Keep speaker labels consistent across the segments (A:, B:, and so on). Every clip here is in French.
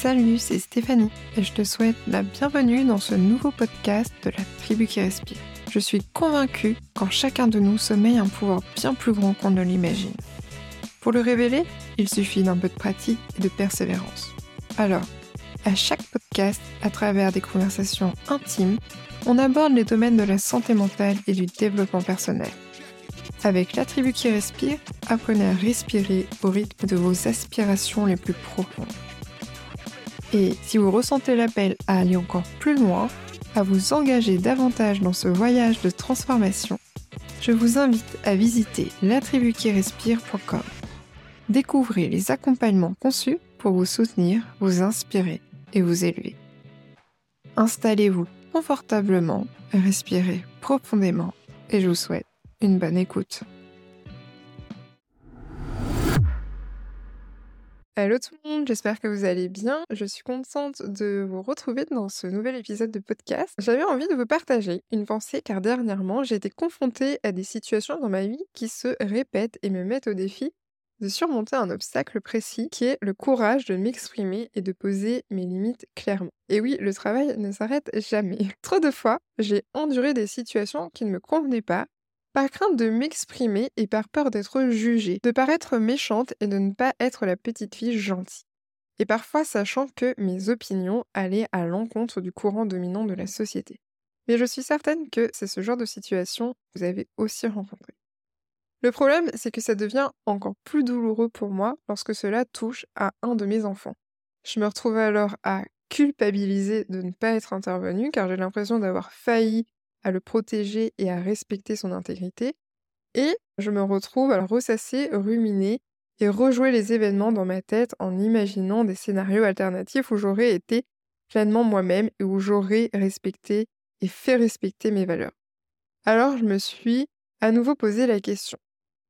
A: Salut, c'est Stéphanie et je te souhaite la bienvenue dans ce nouveau podcast de la tribu qui respire. Je suis convaincue qu'en chacun de nous sommeille un pouvoir bien plus grand qu'on ne l'imagine. Pour le révéler, il suffit d'un peu de pratique et de persévérance. Alors, à chaque podcast, à travers des conversations intimes, on aborde les domaines de la santé mentale et du développement personnel. Avec la tribu qui respire, apprenez à respirer au rythme de vos aspirations les plus profondes. Et si vous ressentez l'appel à aller encore plus loin, à vous engager davantage dans ce voyage de transformation, je vous invite à visiter latribuquirespire.com. Découvrez les accompagnements conçus pour vous soutenir, vous inspirer et vous élever. Installez-vous confortablement, respirez profondément et je vous souhaite une bonne écoute. Hello tout le monde, j'espère que vous allez bien. Je suis contente de vous retrouver dans ce nouvel épisode de podcast. J'avais envie de vous partager une pensée car dernièrement j'ai été confrontée à des situations dans ma vie qui se répètent et me mettent au défi de surmonter un obstacle précis qui est le courage de m'exprimer et de poser mes limites clairement. Et oui, le travail ne s'arrête jamais. Trop de fois, j'ai enduré des situations qui ne me convenaient pas par crainte de m'exprimer et par peur d'être jugée, de paraître méchante et de ne pas être la petite fille gentille. Et parfois sachant que mes opinions allaient à l'encontre du courant dominant de la société. Mais je suis certaine que c'est ce genre de situation que vous avez aussi rencontré. Le problème, c'est que ça devient encore plus douloureux pour moi lorsque cela touche à un de mes enfants. Je me retrouve alors à culpabiliser de ne pas être intervenue car j'ai l'impression d'avoir failli à le protéger et à respecter son intégrité. Et je me retrouve à ressasser, ruminer et rejouer les événements dans ma tête en imaginant des scénarios alternatifs où j'aurais été pleinement moi-même et où j'aurais respecté et fait respecter mes valeurs. Alors je me suis à nouveau posé la question.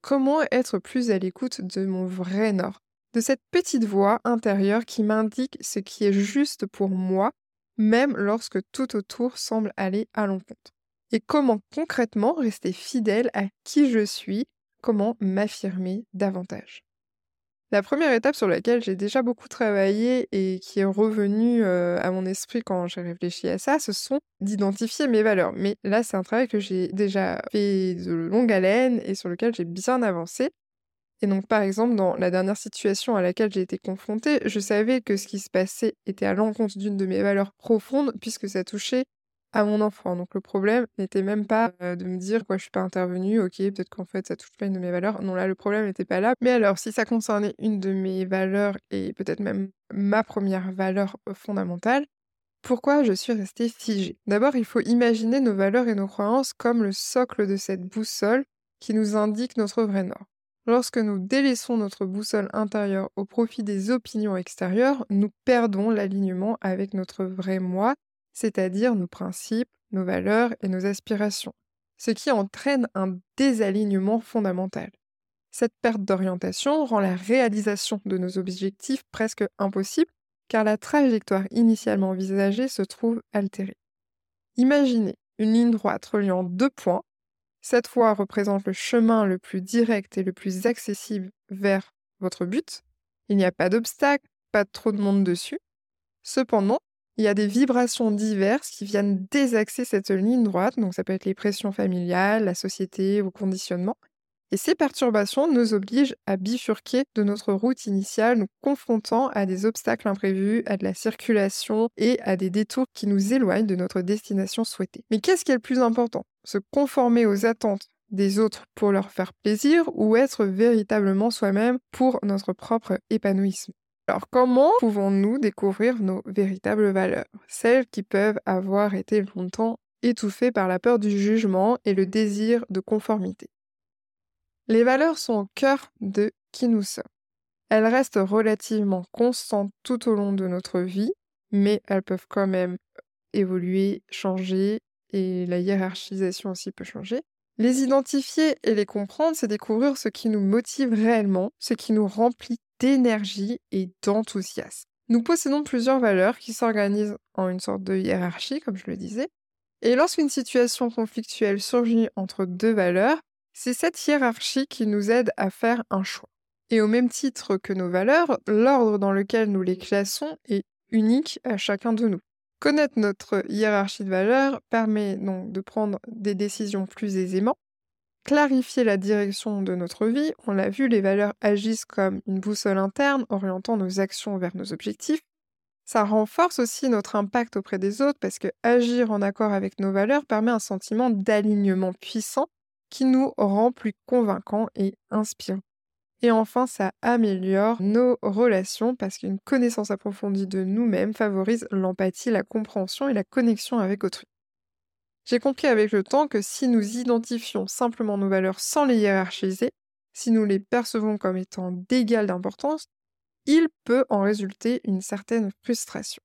A: Comment être plus à l'écoute de mon vrai nord? De cette petite voix intérieure qui m'indique ce qui est juste pour moi même lorsque tout autour semble aller à l'encontre. Et comment concrètement rester fidèle à qui je suis, comment m'affirmer davantage? La première étape sur laquelle j'ai déjà beaucoup travaillé et qui est revenue euh, à mon esprit quand j'ai réfléchi à ça, ce sont d'identifier mes valeurs. Mais là, c'est un travail que j'ai déjà fait de longue haleine et sur lequel j'ai bien avancé. Et donc, par exemple, dans la dernière situation à laquelle j'ai été confrontée, je savais que ce qui se passait était à l'encontre d'une de mes valeurs profondes, puisque ça touchait à mon enfant. Donc, le problème n'était même pas euh, de me dire, quoi, je suis pas intervenue, ok, peut-être qu'en fait, ça touche pas une de mes valeurs. Non, là, le problème n'était pas là. Mais alors, si ça concernait une de mes valeurs, et peut-être même ma première valeur fondamentale, pourquoi je suis restée figée? D'abord, il faut imaginer nos valeurs et nos croyances comme le socle de cette boussole qui nous indique notre vrai nord. Lorsque nous délaissons notre boussole intérieure au profit des opinions extérieures, nous perdons l'alignement avec notre vrai moi, c'est-à-dire nos principes, nos valeurs et nos aspirations, ce qui entraîne un désalignement fondamental. Cette perte d'orientation rend la réalisation de nos objectifs presque impossible car la trajectoire initialement envisagée se trouve altérée. Imaginez une ligne droite reliant deux points cette voie représente le chemin le plus direct et le plus accessible vers votre but. Il n'y a pas d'obstacle, pas trop de monde dessus. Cependant, il y a des vibrations diverses qui viennent désaxer cette ligne droite, donc ça peut être les pressions familiales, la société, vos conditionnements. Et ces perturbations nous obligent à bifurquer de notre route initiale, nous confrontant à des obstacles imprévus, à de la circulation et à des détours qui nous éloignent de notre destination souhaitée. Mais qu'est-ce qui est le plus important? Se conformer aux attentes des autres pour leur faire plaisir ou être véritablement soi-même pour notre propre épanouissement? Alors comment pouvons-nous découvrir nos véritables valeurs Celles qui peuvent avoir été longtemps étouffées par la peur du jugement et le désir de conformité? Les valeurs sont au cœur de qui nous sommes. Elles restent relativement constantes tout au long de notre vie, mais elles peuvent quand même évoluer, changer, et la hiérarchisation aussi peut changer. Les identifier et les comprendre, c'est découvrir ce qui nous motive réellement, ce qui nous remplit d'énergie et d'enthousiasme. Nous possédons plusieurs valeurs qui s'organisent en une sorte de hiérarchie, comme je le disais. Et lorsqu'une situation conflictuelle surgit entre deux valeurs, c'est cette hiérarchie qui nous aide à faire un choix. Et au même titre que nos valeurs, l'ordre dans lequel nous les classons est unique à chacun de nous. Connaître notre hiérarchie de valeurs permet donc de prendre des décisions plus aisément, clarifier la direction de notre vie. On l'a vu, les valeurs agissent comme une boussole interne, orientant nos actions vers nos objectifs. Ça renforce aussi notre impact auprès des autres parce que agir en accord avec nos valeurs permet un sentiment d'alignement puissant qui nous rend plus convaincants et inspirants. Et enfin, ça améliore nos relations parce qu'une connaissance approfondie de nous-mêmes favorise l'empathie, la compréhension et la connexion avec autrui. J'ai compris avec le temps que si nous identifions simplement nos valeurs sans les hiérarchiser, si nous les percevons comme étant d'égale d'importance, il peut en résulter une certaine frustration.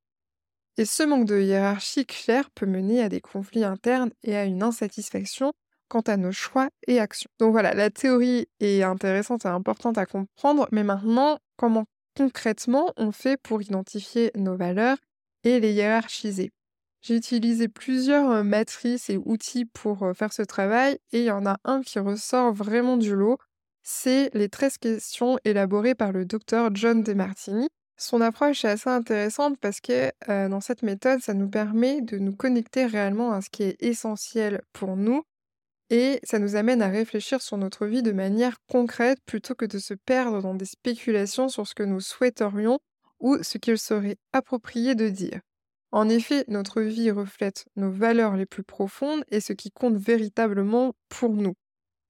A: Et ce manque de hiérarchie claire peut mener à des conflits internes et à une insatisfaction quant à nos choix et actions. Donc voilà, la théorie est intéressante et importante à comprendre, mais maintenant, comment concrètement on fait pour identifier nos valeurs et les hiérarchiser? J'ai utilisé plusieurs euh, matrices et outils pour euh, faire ce travail et il y en a un qui ressort vraiment du lot, c'est les 13 questions élaborées par le docteur John DeMartini. Son approche est assez intéressante parce que euh, dans cette méthode, ça nous permet de nous connecter réellement à ce qui est essentiel pour nous et ça nous amène à réfléchir sur notre vie de manière concrète plutôt que de se perdre dans des spéculations sur ce que nous souhaiterions ou ce qu'il serait approprié de dire. En effet, notre vie reflète nos valeurs les plus profondes et ce qui compte véritablement pour nous.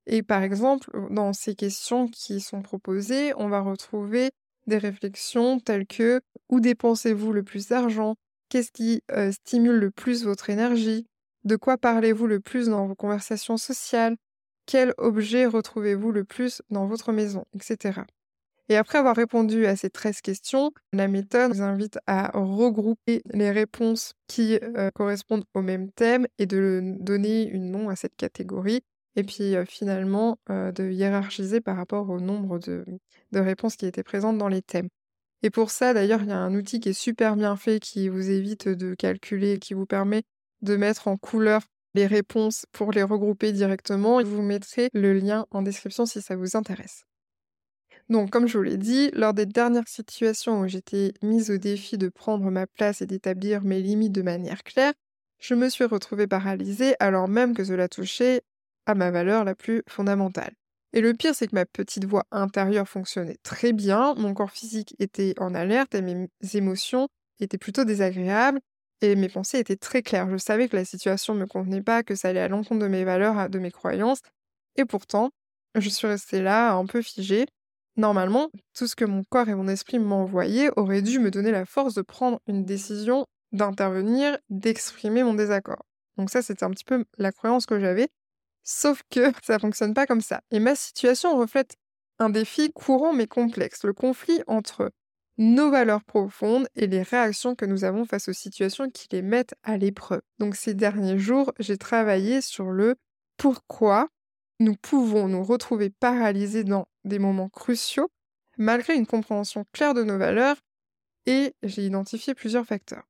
A: Et par exemple, dans ces questions qui sont proposées, on va retrouver des réflexions telles que où dépensez-vous le plus d'argent? Qu'est-ce qui euh, stimule le plus votre énergie? De quoi parlez-vous le plus dans vos conversations sociales? Quel objet retrouvez-vous le plus dans votre maison? Etc. Et après avoir répondu à ces 13 questions, la méthode nous invite à regrouper les réponses qui euh, correspondent au même thème et de donner une nom à cette catégorie. Et puis euh, finalement, euh, de hiérarchiser par rapport au nombre de, de réponses qui étaient présentes dans les thèmes. Et pour ça, d'ailleurs, il y a un outil qui est super bien fait qui vous évite de calculer, qui vous permet de mettre en couleur les réponses pour les regrouper directement. Je vous mettrai le lien en description si ça vous intéresse. Donc, comme je vous l'ai dit, lors des dernières situations où j'étais mise au défi de prendre ma place et d'établir mes limites de manière claire, je me suis retrouvée paralysée alors même que cela touchait à ma valeur la plus fondamentale. Et le pire, c'est que ma petite voix intérieure fonctionnait très bien, mon corps physique était en alerte et mes émotions étaient plutôt désagréables, et mes pensées étaient très claires. Je savais que la situation ne me convenait pas, que ça allait à l'encontre de mes valeurs, de mes croyances. Et pourtant, je suis restée là, un peu figée. Normalement, tout ce que mon corps et mon esprit m'envoyaient aurait dû me donner la force de prendre une décision, d'intervenir, d'exprimer mon désaccord. Donc ça, c'était un petit peu la croyance que j'avais. Sauf que ça fonctionne pas comme ça. Et ma situation reflète un défi courant mais complexe, le conflit entre nos valeurs profondes et les réactions que nous avons face aux situations qui les mettent à l'épreuve. Donc ces derniers jours, j'ai travaillé sur le pourquoi nous pouvons nous retrouver paralysés dans des moments cruciaux malgré une compréhension claire de nos valeurs et j'ai identifié plusieurs facteurs.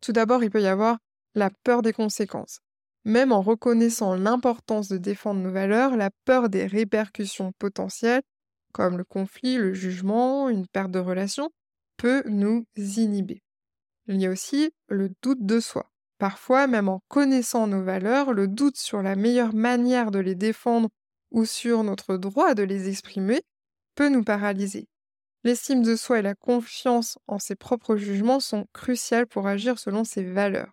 A: Tout d'abord, il peut y avoir la peur des conséquences. Même en reconnaissant l'importance de défendre nos valeurs, la peur des répercussions potentielles comme le conflit, le jugement, une perte de relation, peut nous inhiber. Il y a aussi le doute de soi. Parfois, même en connaissant nos valeurs, le doute sur la meilleure manière de les défendre ou sur notre droit de les exprimer peut nous paralyser. L'estime de soi et la confiance en ses propres jugements sont cruciales pour agir selon ses valeurs.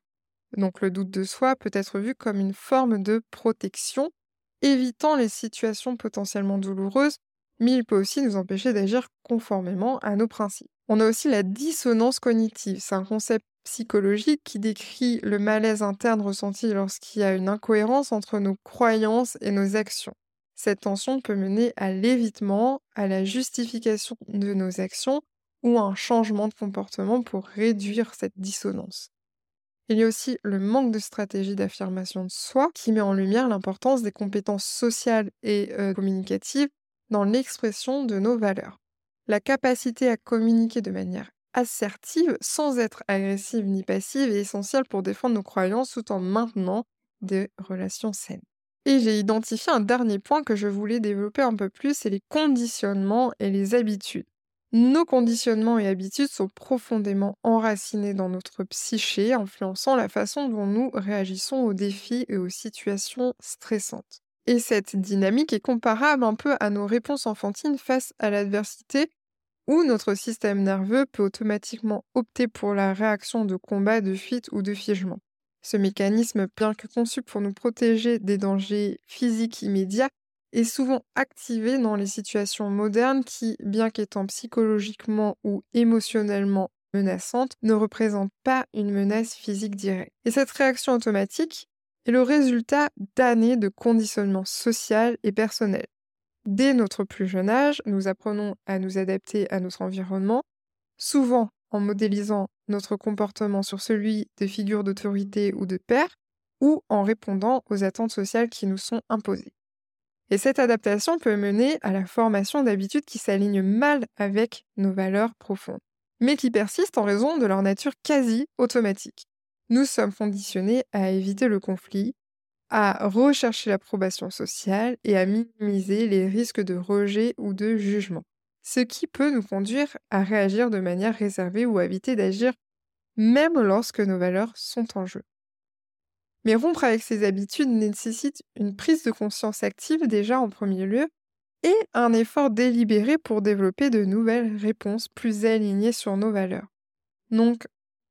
A: Donc le doute de soi peut être vu comme une forme de protection, évitant les situations potentiellement douloureuses mais il peut aussi nous empêcher d'agir conformément à nos principes. On a aussi la dissonance cognitive. C'est un concept psychologique qui décrit le malaise interne ressenti lorsqu'il y a une incohérence entre nos croyances et nos actions. Cette tension peut mener à l'évitement, à la justification de nos actions ou à un changement de comportement pour réduire cette dissonance. Il y a aussi le manque de stratégie d'affirmation de soi qui met en lumière l'importance des compétences sociales et euh, communicatives dans l'expression de nos valeurs. La capacité à communiquer de manière assertive sans être agressive ni passive est essentielle pour défendre nos croyances tout en maintenant des relations saines. Et j'ai identifié un dernier point que je voulais développer un peu plus, c'est les conditionnements et les habitudes. Nos conditionnements et habitudes sont profondément enracinés dans notre psyché, influençant la façon dont nous réagissons aux défis et aux situations stressantes. Et cette dynamique est comparable un peu à nos réponses enfantines face à l'adversité, où notre système nerveux peut automatiquement opter pour la réaction de combat, de fuite ou de figement. Ce mécanisme, bien que conçu pour nous protéger des dangers physiques immédiats, est souvent activé dans les situations modernes qui, bien qu'étant psychologiquement ou émotionnellement menaçantes, ne représentent pas une menace physique directe. Et cette réaction automatique est le résultat d'années de conditionnement social et personnel. Dès notre plus jeune âge, nous apprenons à nous adapter à notre environnement, souvent en modélisant notre comportement sur celui de figures d'autorité ou de père, ou en répondant aux attentes sociales qui nous sont imposées. Et cette adaptation peut mener à la formation d'habitudes qui s'alignent mal avec nos valeurs profondes, mais qui persistent en raison de leur nature quasi automatique. Nous sommes conditionnés à éviter le conflit, à rechercher l'approbation sociale et à minimiser les risques de rejet ou de jugement, ce qui peut nous conduire à réagir de manière réservée ou à éviter d'agir même lorsque nos valeurs sont en jeu. Mais rompre avec ces habitudes nécessite une prise de conscience active déjà en premier lieu et un effort délibéré pour développer de nouvelles réponses plus alignées sur nos valeurs. Donc,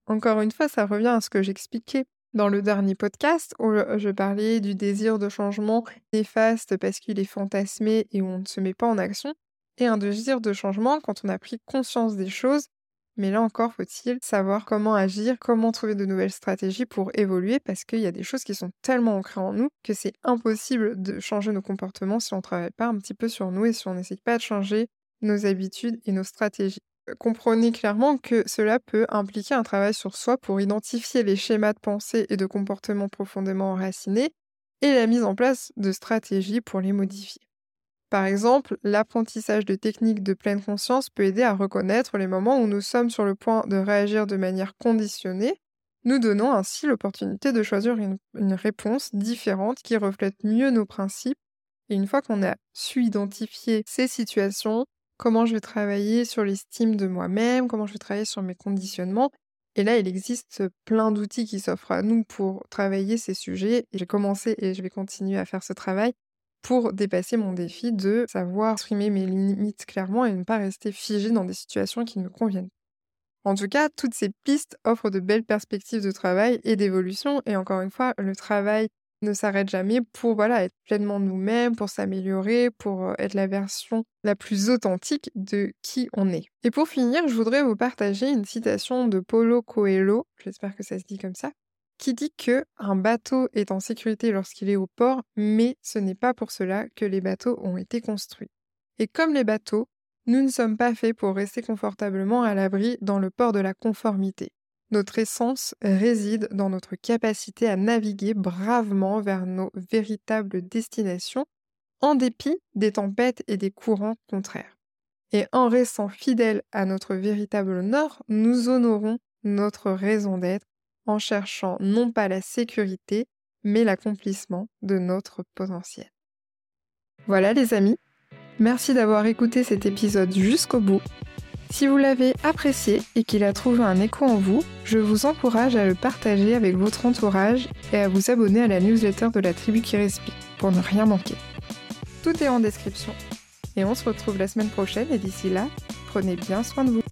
A: encore une fois, ça revient à ce que j'expliquais dans le dernier podcast où je parlais du désir de changement néfaste parce qu'il est fantasmé et où on ne se met pas en action, et un désir de changement quand on a pris conscience des choses mais là encore, faut-il savoir comment agir, comment trouver de nouvelles stratégies pour évoluer, parce qu'il y a des choses qui sont tellement ancrées en nous que c'est impossible de changer nos comportements si on ne travaille pas un petit peu sur nous et si on n'essaye pas de changer nos habitudes et nos stratégies. Comprenez clairement que cela peut impliquer un travail sur soi pour identifier les schémas de pensée et de comportement profondément enracinés et la mise en place de stratégies pour les modifier. Par exemple, l'apprentissage de techniques de pleine conscience peut aider à reconnaître les moments où nous sommes sur le point de réagir de manière conditionnée, nous donnant ainsi l'opportunité de choisir une, réponse différente qui reflète mieux nos principes. Et une fois qu'on a su identifier ces situations, comment je vais travailler sur l'estime de moi-même, comment je vais travailler sur mes conditionnements, et là, il existe plein d'outils qui s'offrent à nous pour travailler ces sujets. J'ai commencé et je vais continuer à faire ce travail pour dépasser mon défi de savoir exprimer mes limites clairement et ne pas rester figé dans des situations qui ne me conviennent. En tout cas, toutes ces pistes offrent de belles perspectives de travail et d'évolution. Et encore une fois, le travail s'arrête jamais pour voilà, être pleinement nous-mêmes, pour s'améliorer, pour euh, être la version la plus authentique de qui on est. Et pour finir, je voudrais vous partager une citation de Paulo Coelho, j'espère que ça se dit comme ça, qui dit que un bateau est en sécurité lorsqu'il est au port, mais ce n'est pas pour cela que les bateaux ont été construits. Et comme les bateaux, nous ne sommes pas faits pour rester confortablement à l'abri dans le port de la conformité. Notre essence réside dans notre capacité à naviguer bravement vers nos véritables destinations, en dépit des tempêtes et des courants contraires. Et en restant fidèles à notre véritable nord, nous honorons notre raison d'être en cherchant non pas la sécurité, mais l'accomplissement de notre potentiel. Voilà les amis, merci d'avoir écouté cet épisode jusqu'au bout. Si vous l'avez apprécié et qu'il a trouvé un écho en vous, je vous encourage à le partager avec votre entourage et à vous abonner à la newsletter de la tribu qui respire pour ne rien manquer. Tout est en description. Et on se retrouve la semaine prochaine et d'ici là, prenez bien soin de vous.